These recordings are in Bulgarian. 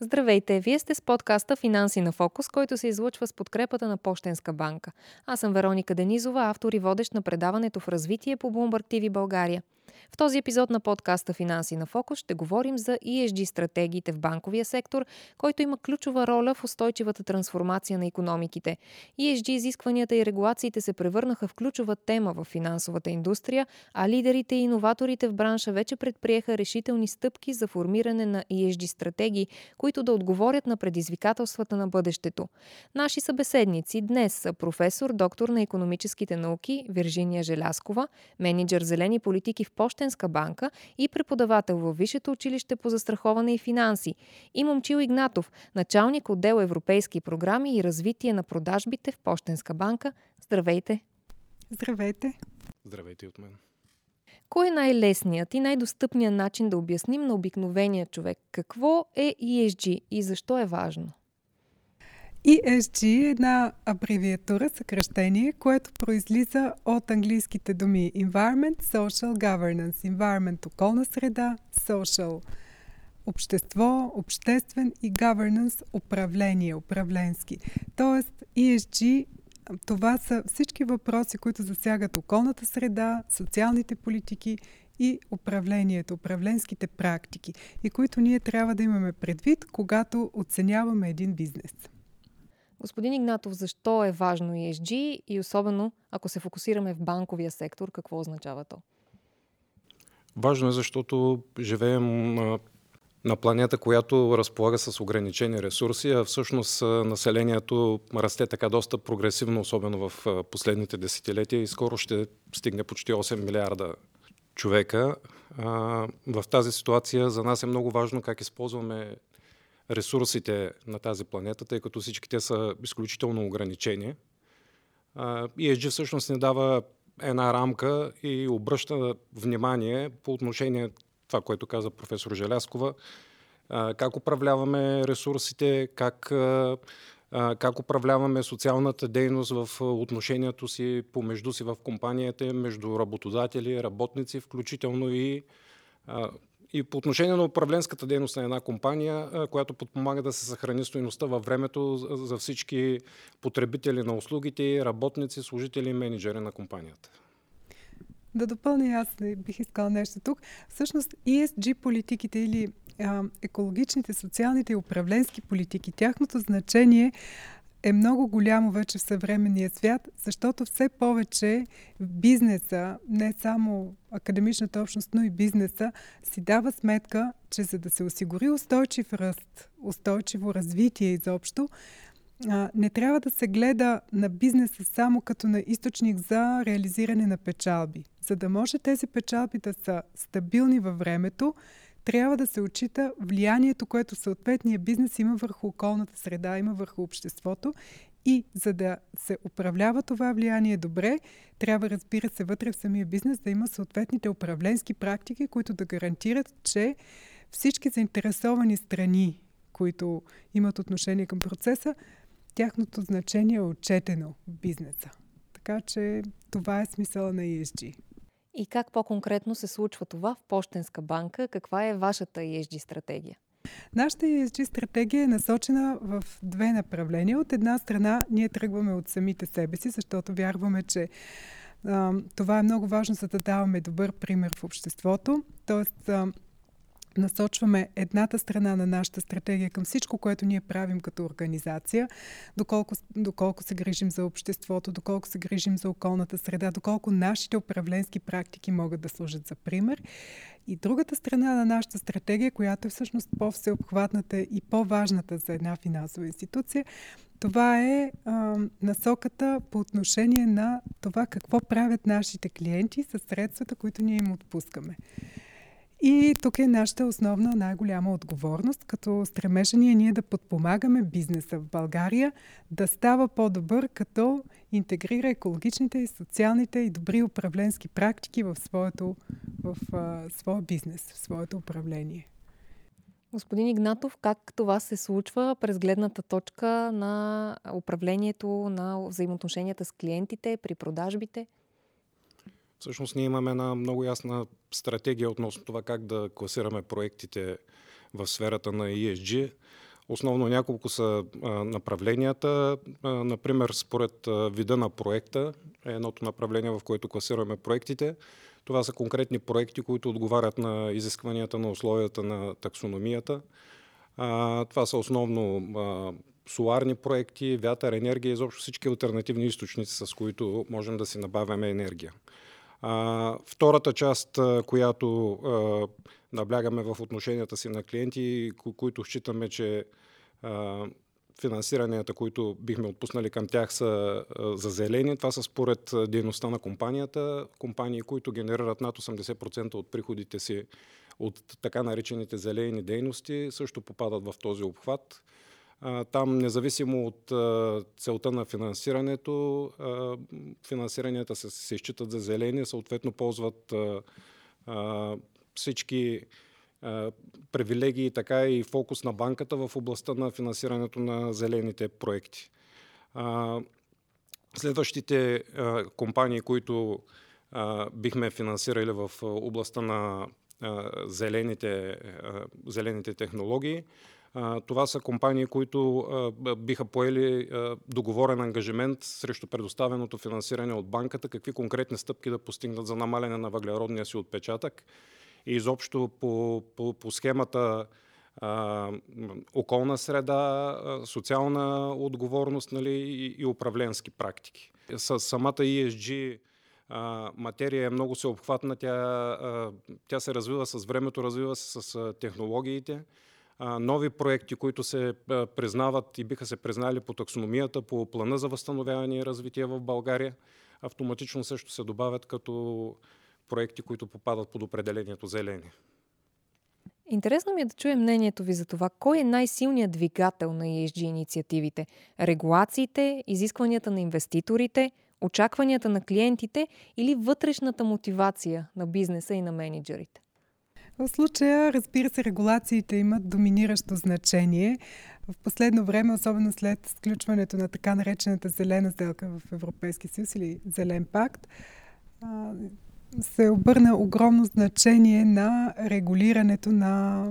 Здравейте! Вие сте с подкаста Финанси на фокус, който се излъчва с подкрепата на Пощенска банка. Аз съм Вероника Денизова, автор и водещ на предаването в развитие по Bloomberg TV България – в този епизод на подкаста Финанси на фокус ще говорим за ESG стратегиите в банковия сектор, който има ключова роля в устойчивата трансформация на економиките. ESG изискванията и регулациите се превърнаха в ключова тема в финансовата индустрия, а лидерите и иноваторите в бранша вече предприеха решителни стъпки за формиране на ESG стратегии, които да отговорят на предизвикателствата на бъдещето. Наши събеседници днес са професор, доктор на економическите науки Виржиния Желяскова, менеджер зелени политики в Пощенска банка и преподавател във Висшето училище по застраховане и финанси, и Момчил Игнатов, началник отдел Европейски програми и развитие на продажбите в Пощенска банка. Здравейте! Здравейте! Здравейте от мен! Кой е най-лесният и най-достъпният начин да обясним на обикновения човек какво е ESG и защо е важно? ESG е една абревиатура, съкръщение, което произлиза от английските думи Environment, Social Governance. Environment – околна среда, Social – общество, обществен и Governance – управление, управленски. Тоест ESG това са всички въпроси, които засягат околната среда, социалните политики и управлението, управленските практики и които ние трябва да имаме предвид, когато оценяваме един бизнес. Господин Игнатов, защо е важно ESG и особено ако се фокусираме в банковия сектор, какво означава то? Важно е, защото живеем на планета, която разполага с ограничени ресурси, а всъщност населението расте така доста прогресивно, особено в последните десетилетия и скоро ще стигне почти 8 милиарда човека. В тази ситуация за нас е много важно как използваме ресурсите на тази планета, тъй като всички те са изключително ограничени. ESG всъщност ни дава една рамка и обръща внимание по отношение това, което каза професор Желяскова, как управляваме ресурсите, как, как управляваме социалната дейност в отношението си помежду си в компанията, между работодатели, работници, включително и и по отношение на управленската дейност на една компания, която подпомага да се съхрани стоеността във времето за всички потребители на услугите, работници, служители и менеджери на компанията. Да допълня аз бих искала нещо тук. Всъщност ESG политиките или а, екологичните, социалните и управленски политики, тяхното значение е много голямо вече в съвременния свят, защото все повече бизнеса, не само академичната общност, но и бизнеса, си дава сметка, че за да се осигури устойчив ръст, устойчиво развитие изобщо, не трябва да се гледа на бизнеса само като на източник за реализиране на печалби. За да може тези печалби да са стабилни във времето, трябва да се отчита влиянието, което съответния бизнес има върху околната среда, има върху обществото. И за да се управлява това влияние добре, трябва, разбира се, вътре в самия бизнес да има съответните управленски практики, които да гарантират, че всички заинтересовани страни, които имат отношение към процеса, тяхното значение е отчетено в бизнеса. Така че това е смисъла на ESG. И как по-конкретно се случва това в Пощенска банка? Каква е вашата ESG стратегия? Нашата ESG стратегия е насочена в две направления. От една страна, ние тръгваме от самите себе си, защото вярваме, че а, това е много важно, за да даваме добър пример в обществото. Тоест, а, насочваме едната страна на нашата стратегия към всичко, което ние правим като организация, доколко, доколко се грижим за обществото, доколко се грижим за околната среда, доколко нашите управленски практики могат да служат за пример. И другата страна на нашата стратегия, която е всъщност по-всеобхватната и по-важната за една финансова институция, това е а, насоката по отношение на това какво правят нашите клиенти с средствата, които ние им отпускаме. И тук е нашата основна най-голяма отговорност, като стремежа ни е ние да подпомагаме бизнеса в България да става по-добър, като интегрира екологичните и социалните и добри управленски практики в, своето, в а, своя бизнес, в своето управление. Господин Игнатов, как това се случва през гледната точка на управлението на взаимоотношенията с клиентите при продажбите? Всъщност ние имаме една много ясна стратегия относно това как да класираме проектите в сферата на ESG. Основно няколко са направленията. Например, според вида на проекта е едното направление, в което класираме проектите. Това са конкретни проекти, които отговарят на изискванията на условията на таксономията. Това са основно соларни проекти, вятър, енергия, изобщо всички альтернативни източници, с които можем да си набавяме енергия. А, втората част, която а, наблягаме в отношенията си на клиенти, ко- които считаме, че а, финансиранията, които бихме отпуснали към тях са за зелени. Това са според дейността на компанията. Компании, които генерират над 80% от приходите си от така наречените зелени дейности, също попадат в този обхват. Там, независимо от целта на финансирането, финансиранията се, се изчитат за зелени, съответно ползват всички привилегии, така и фокус на банката в областта на финансирането на зелените проекти. Следващите компании, които бихме финансирали в областта на зелените, зелените технологии, това са компании, които биха поели договорен ангажимент срещу предоставеното финансиране от банката, какви конкретни стъпки да постигнат за намаляне на въглеродния си отпечатък. И изобщо по, по, по схемата а, околна среда, социална отговорност нали, и, и управленски практики. С самата ESG материя е много всеобхватна, тя, тя се развива с времето, развива се с технологиите нови проекти, които се признават и биха се признали по таксономията, по плана за възстановяване и развитие в България, автоматично също се добавят като проекти, които попадат под определението зелени. Интересно ми е да чуя мнението ви за това. Кой е най-силният двигател на ESG инициативите? Регулациите, изискванията на инвеститорите, очакванията на клиентите или вътрешната мотивация на бизнеса и на менеджерите? В случая, разбира се, регулациите имат доминиращо значение. В последно време, особено след сключването на така наречената зелена сделка в Европейския съюз или зелен пакт, се обърна огромно значение на регулирането на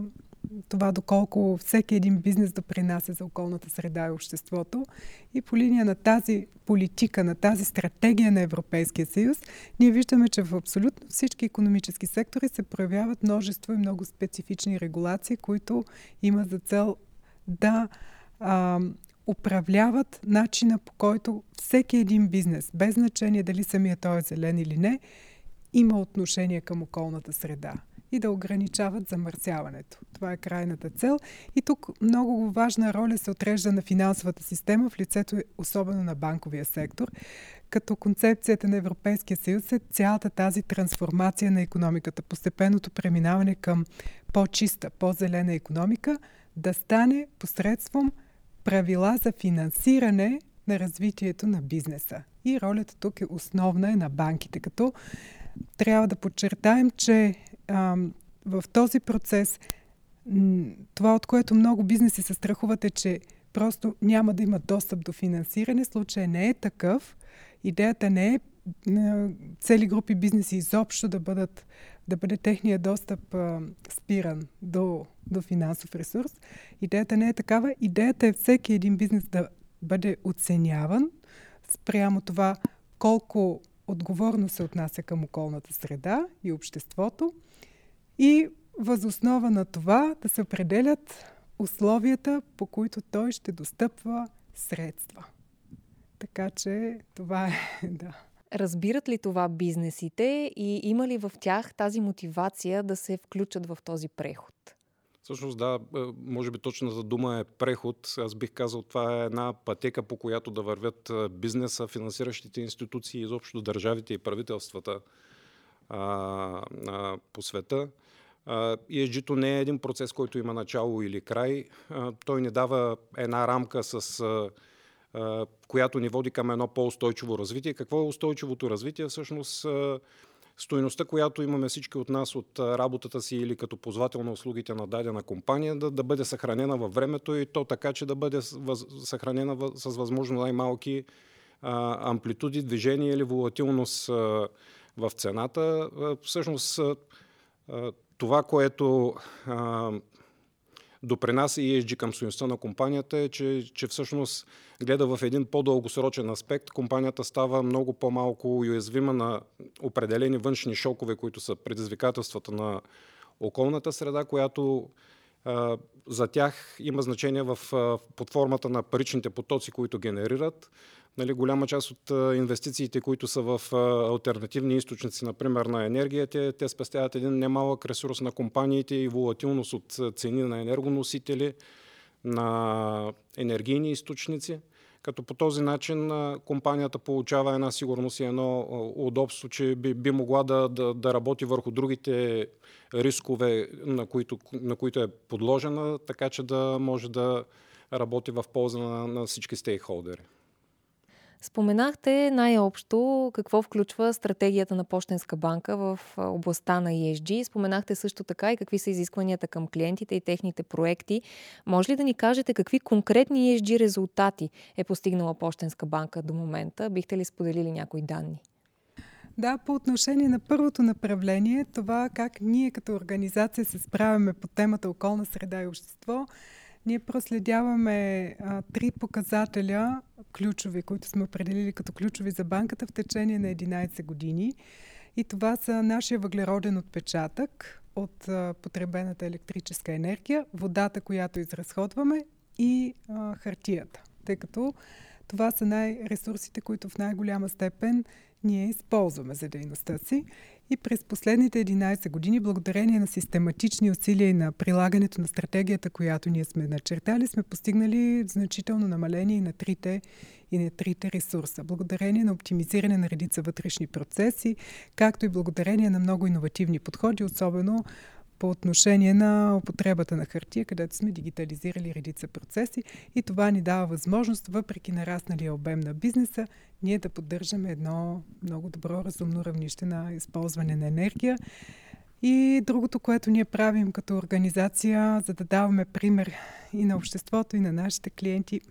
това доколко всеки един бизнес допринася за околната среда и обществото. И по линия на тази политика, на тази стратегия на Европейския съюз, ние виждаме, че в абсолютно всички економически сектори се проявяват множество и много специфични регулации, които имат за цел да а, управляват начина по който всеки един бизнес, без значение дали самия той е зелен или не, има отношение към околната среда и да ограничават замърсяването. Това е крайната цел. И тук много важна роля се отрежда на финансовата система в лицето, особено на банковия сектор, като концепцията на Европейския съюз е цялата тази трансформация на економиката, постепенното преминаване към по-чиста, по-зелена економика, да стане посредством правила за финансиране на развитието на бизнеса. И ролята тук е основна е на банките, като трябва да подчертаем, че в този процес това, от което много бизнеси се страхуват е, че просто няма да имат достъп до финансиране. Случай не е такъв. Идеята не е цели групи бизнеси изобщо да бъдат да бъде техния достъп а, спиран до, до финансов ресурс. Идеята не е такава. Идеята е всеки един бизнес да бъде оценяван спрямо това колко отговорно се отнася към околната среда и обществото и възоснова на това да се определят условията, по които той ще достъпва средства. Така че това е, да. Разбират ли това бизнесите и има ли в тях тази мотивация да се включат в този преход? Всъщност да, е, може би точната дума е преход. Аз бих казал, това е една пътека, по която да вървят е, бизнеса, финансиращите институции, изобщо държавите и правителствата а, а, по света. ESG-то не е един процес, който има начало или край. Той ни дава една рамка, с която ни води към едно по-устойчиво развитие. Какво е устойчивото развитие? Всъщност стоеността, която имаме всички от нас от работата си или като позвател на услугите на дадена компания, да, да бъде съхранена във времето и то така, че да бъде въз, съхранена в, с възможно най-малки а, амплитуди, движение или волатилност а, в цената. А, всъщност а, това, което а, допринася ESG към стоеността на компанията е, че, че всъщност гледа в един по-дългосрочен аспект. Компанията става много по-малко уязвима на определени външни шокове, които са предизвикателствата на околната среда, която за тях има значение в, под формата на паричните потоци, които генерират. Нали, голяма част от инвестициите, които са в альтернативни източници, например на енергия, те, те спестяват един немалък ресурс на компаниите и волатилност от цени на енергоносители, на енергийни източници като по този начин компанията получава една сигурност и едно удобство, че би, би могла да, да, да работи върху другите рискове, на които, на които е подложена, така че да може да работи в полза на, на всички стейкхолдери. Споменахте най-общо какво включва стратегията на Почтенска банка в областта на ESG. Споменахте също така и какви са изискванията към клиентите и техните проекти. Може ли да ни кажете какви конкретни ESG резултати е постигнала Почтенска банка до момента? Бихте ли споделили някои данни? Да, по отношение на първото направление, това как ние като организация се справяме по темата околна среда и общество, ние проследяваме а, три показателя, ключови, които сме определили като ключови за банката в течение на 11 години. И това са нашия въглероден отпечатък от а, потребената електрическа енергия, водата, която изразходваме и а, хартията. Тъй като това са най-ресурсите, които в най-голяма степен ние използваме за дейността си. И през последните 11 години, благодарение на систематични усилия и на прилагането на стратегията, която ние сме начертали, сме постигнали значително намаление и на трите, и на трите ресурса. Благодарение на оптимизиране на редица вътрешни процеси, както и благодарение на много иновативни подходи, особено по отношение на употребата на хартия, където сме дигитализирали редица процеси и това ни дава възможност, въпреки нарасналия обем на бизнеса, ние да поддържаме едно много добро разумно равнище на използване на енергия. И другото, което ние правим като организация, за да даваме пример и на обществото, и на нашите клиенти,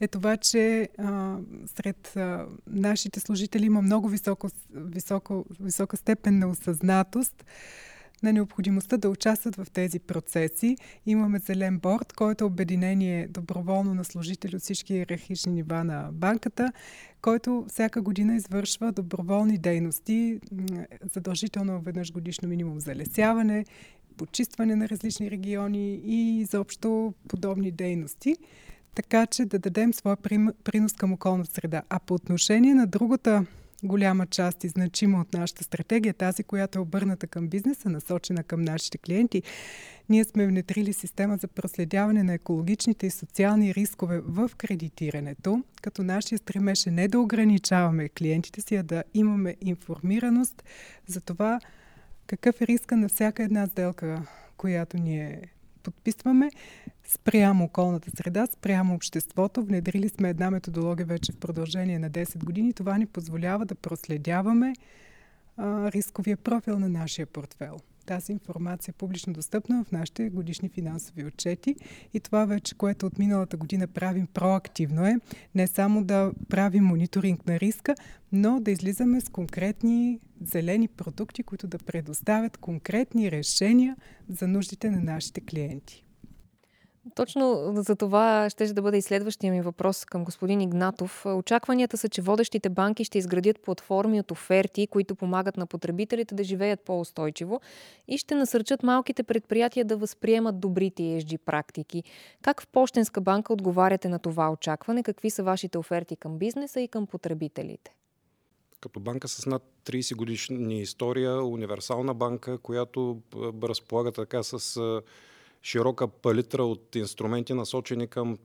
е това, че а, сред а, нашите служители има много високо, високо, висока степен на осъзнатост на необходимостта да участват в тези процеси. Имаме зелен борт, който е обединение доброволно на служители от всички иерархични нива на банката, който всяка година извършва доброволни дейности, задължително веднъж годишно минимум залесяване, почистване на различни региони и изобщо подобни дейности така че да дадем своя принос към околната среда. А по отношение на другата голяма част и значима от нашата стратегия, тази, която е обърната към бизнеса, насочена към нашите клиенти. Ние сме внедрили система за проследяване на екологичните и социални рискове в кредитирането, като нашия стремеж е не да ограничаваме клиентите си, а да имаме информираност за това какъв е риска на всяка една сделка, която ние подписваме спрямо околната среда, спрямо обществото. Внедрили сме една методология вече в продължение на 10 години. Това ни позволява да проследяваме а, рисковия профил на нашия портфел. Тази информация е публично достъпна в нашите годишни финансови отчети и това вече, което от миналата година правим проактивно е не само да правим мониторинг на риска, но да излизаме с конкретни зелени продукти, които да предоставят конкретни решения за нуждите на нашите клиенти. Точно за това ще да бъде и следващия ми въпрос към господин Игнатов. Очакванията са, че водещите банки ще изградят платформи от оферти, които помагат на потребителите да живеят по-устойчиво и ще насърчат малките предприятия да възприемат добрите ESG практики. Как в Пощенска банка отговаряте на това очакване? Какви са вашите оферти към бизнеса и към потребителите? Като банка с над 30 годишни история, универсална банка, която разполага така с широка палитра от инструменти, насочени към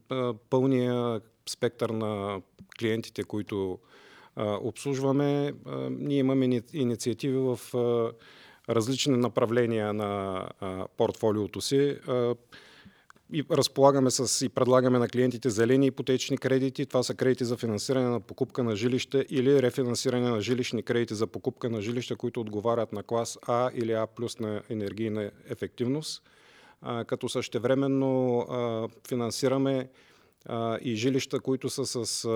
пълния спектър на клиентите, които обслужваме. Ние имаме инициативи в различни направления на портфолиото си. И разполагаме с и предлагаме на клиентите зелени ипотечни кредити. Това са кредити за финансиране на покупка на жилище или рефинансиране на жилищни кредити за покупка на жилища, които отговарят на клас А или А плюс на енергийна ефективност като същевременно финансираме и жилища, които са с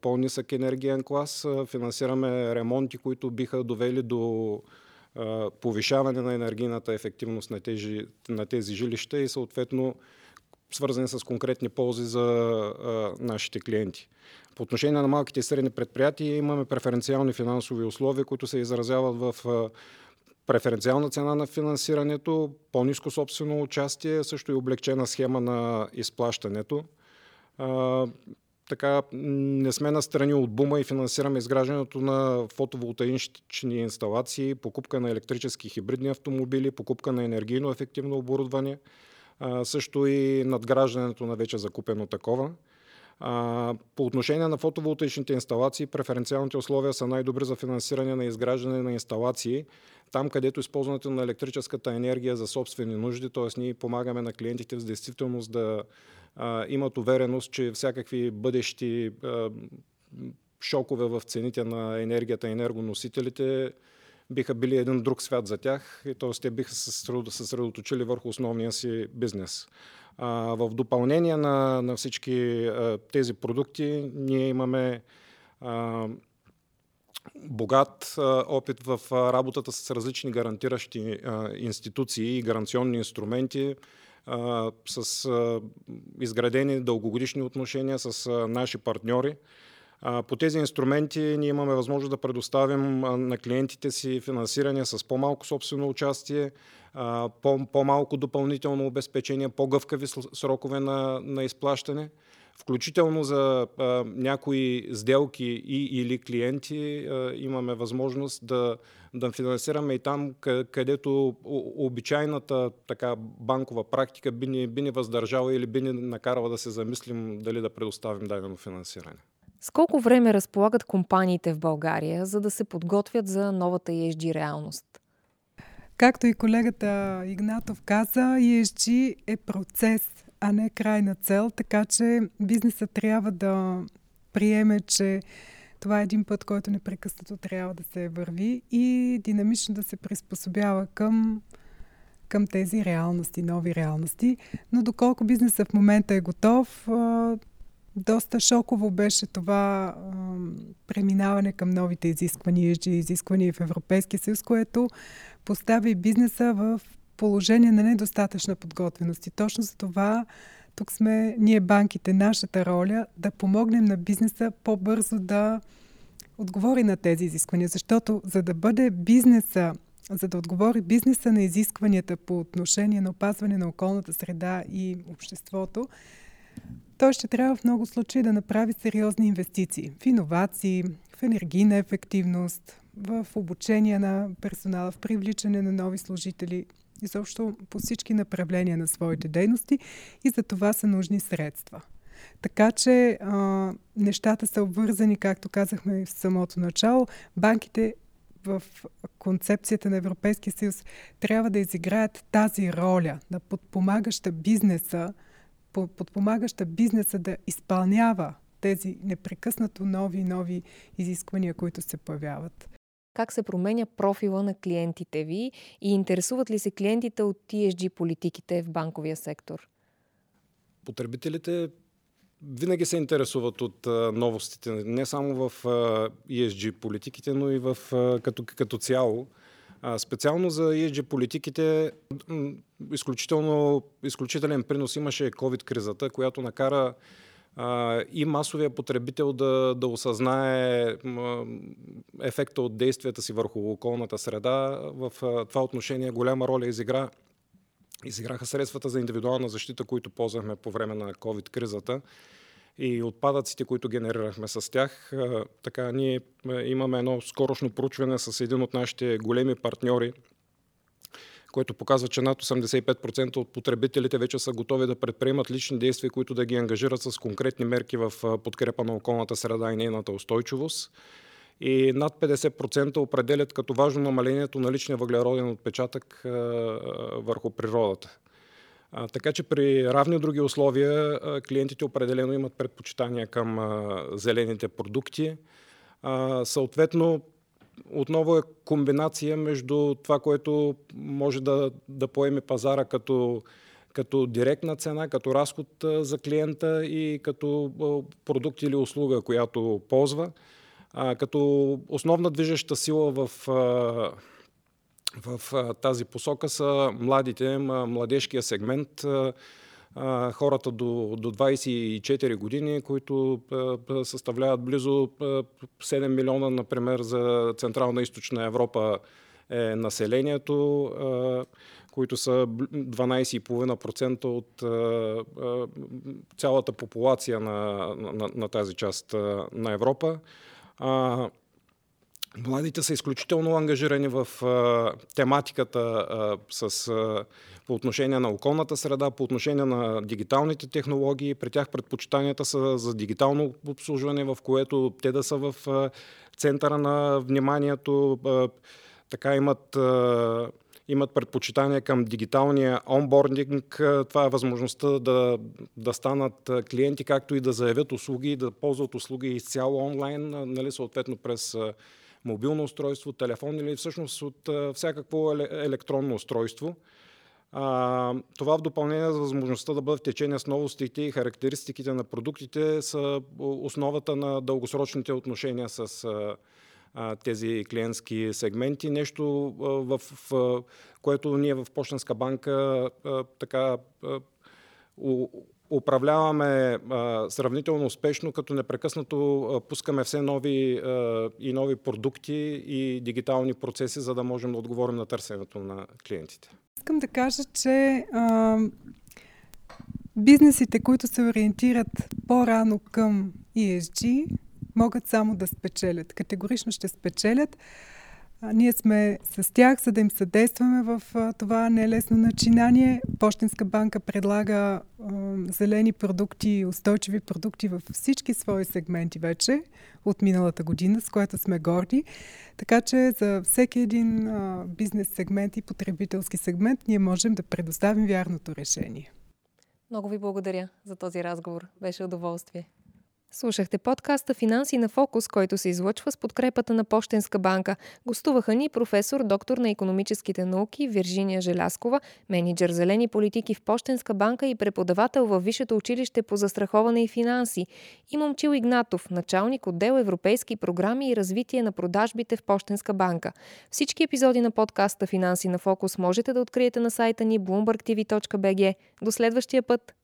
по-нисък енергиен клас. Финансираме ремонти, които биха довели до повишаване на енергийната ефективност на тези, на тези жилища и съответно свързани с конкретни ползи за нашите клиенти. По отношение на малките и средни предприятия имаме преференциални финансови условия, които се изразяват в преференциална цена на финансирането, по-низко собствено участие, също и облегчена схема на изплащането. А, така не сме настрани от бума и финансираме изграждането на фотоволтаични инсталации, покупка на електрически хибридни автомобили, покупка на енергийно ефективно оборудване, а, също и надграждането на вече закупено такова. А, по отношение на фотоволтаичните инсталации, преференциалните условия са най-добри за финансиране на изграждане на инсталации, там където използването на електрическата енергия за собствени нужди, т.е. ние помагаме на клиентите в действителност да а, имат увереност, че всякакви бъдещи а, шокове в цените на енергията и енергоносителите биха били един друг свят за тях т.е. те биха се съсредоточили върху основния си бизнес. В допълнение на, на всички а, тези продукти, ние имаме а, богат а, опит в а, работата с различни гарантиращи а, институции и гаранционни инструменти, а, с а, изградени дългогодишни отношения с а, наши партньори. По тези инструменти ние имаме възможност да предоставим на клиентите си финансиране с по-малко собствено участие, по-малко допълнително обезпечение, по-гъвкави срокове на, на изплащане. Включително за а, някои сделки и или клиенти а, имаме възможност да, да финансираме и там, където обичайната така банкова практика би ни, би ни въздържала или би ни накарала да се замислим дали да предоставим дадено финансиране. С колко време разполагат компаниите в България, за да се подготвят за новата ESG реалност? Както и колегата Игнатов каза, ESG е процес, а не крайна цел, така че бизнесът трябва да приеме, че това е един път, който непрекъснато трябва да се върви и динамично да се приспособява към, към тези реалности, нови реалности. Но доколко бизнесът в момента е готов, доста шоково беше това а, преминаване към новите изисквания, изисквания в Европейския съюз, което постави бизнеса в положение на недостатъчна подготвеност. И точно за това тук сме ние банките, нашата роля да помогнем на бизнеса по-бързо да отговори на тези изисквания. Защото за да бъде бизнеса, за да отговори бизнеса на изискванията по отношение на опазване на околната среда и обществото, той ще трябва в много случаи да направи сериозни инвестиции в иновации, в енергийна ефективност, в обучение на персонала, в привличане на нови служители, изобщо по всички направления на своите дейности и за това са нужни средства. Така че а, нещата са обвързани, както казахме в самото начало. Банките в концепцията на Европейския съюз трябва да изиграят тази роля на подпомагаща бизнеса, подпомагаща бизнеса да изпълнява тези непрекъснато нови и нови изисквания, които се появяват. Как се променя профила на клиентите ви и интересуват ли се клиентите от TSG политиките в банковия сектор? Потребителите винаги се интересуват от новостите, не само в ESG политиките, но и в, като, като цяло. А, специално за ESG политиките изключително, изключителен принос имаше COVID-кризата, която накара а, и масовия потребител да, да осъзнае а, ефекта от действията си върху околната среда. В а, това отношение голяма роля изигра изиграха средствата за индивидуална защита, които ползвахме по време на COVID-кризата и отпадъците, които генерирахме с тях. Така, ние имаме едно скорошно проучване с един от нашите големи партньори, което показва, че над 85% от потребителите вече са готови да предприемат лични действия, които да ги ангажират с конкретни мерки в подкрепа на околната среда и нейната устойчивост. И над 50% определят като важно намалението на личния въглероден отпечатък върху природата. А, така че при равни други условия а, клиентите определено имат предпочитания към а, зелените продукти. А, съответно, отново е комбинация между това, което може да, да поеме пазара като, като директна цена, като разход за клиента и като продукт или услуга, която ползва. А, като основна движеща сила в в тази посока са младите, младежкия сегмент, хората до, до 24 години, които съставляват близо 7 милиона, например, за Централна и Източна Европа е населението, които са 12,5% от цялата популация на, на, на тази част на Европа. Младите са изключително ангажирани в а, тематиката а, с, а, по отношение на околната среда, по отношение на дигиталните технологии. При тях предпочитанията са за дигитално обслужване, в което те да са в а, центъра на вниманието. А, така имат. А, имат предпочитания към дигиталния онбординг. Това е възможността да, да станат клиенти, както и да заявят услуги, да ползват услуги изцяло онлайн, нали, съответно през мобилно устройство, телефон или всъщност от всякакво електронно устройство. А, това в допълнение за възможността да бъдат в течение с новостите и характеристиките на продуктите са основата на дългосрочните отношения с а, тези клиентски сегменти. Нещо, а, в, в, което ние в Почтенска банка а, така управляваме а, сравнително успешно, като непрекъснато а, пускаме все нови а, и нови продукти и дигитални процеси, за да можем да отговорим на търсенето на клиентите. Искам да кажа, че а, бизнесите, които се ориентират по-рано към ESG, могат само да спечелят. Категорично ще спечелят. Ние сме с тях, за да им съдействаме в това нелесно начинание. Пощенска банка предлага а, зелени продукти, устойчиви продукти във всички свои сегменти вече от миналата година, с което сме горди. Така че за всеки един а, бизнес сегмент и потребителски сегмент ние можем да предоставим вярното решение. Много ви благодаря за този разговор. Беше удоволствие. Слушахте подкаста Финанси на фокус, който се излъчва с подкрепата на Пощенска банка. Гостуваха ни професор, доктор на економическите науки Виржиния Желяскова, менеджер зелени политики в Пощенска банка и преподавател във Висшето училище по застраховане и финанси. И Момчил Игнатов, началник отдел Европейски програми и развитие на продажбите в Пощенска банка. Всички епизоди на подкаста Финанси на фокус можете да откриете на сайта ни bloombergtv.bg. До следващия път!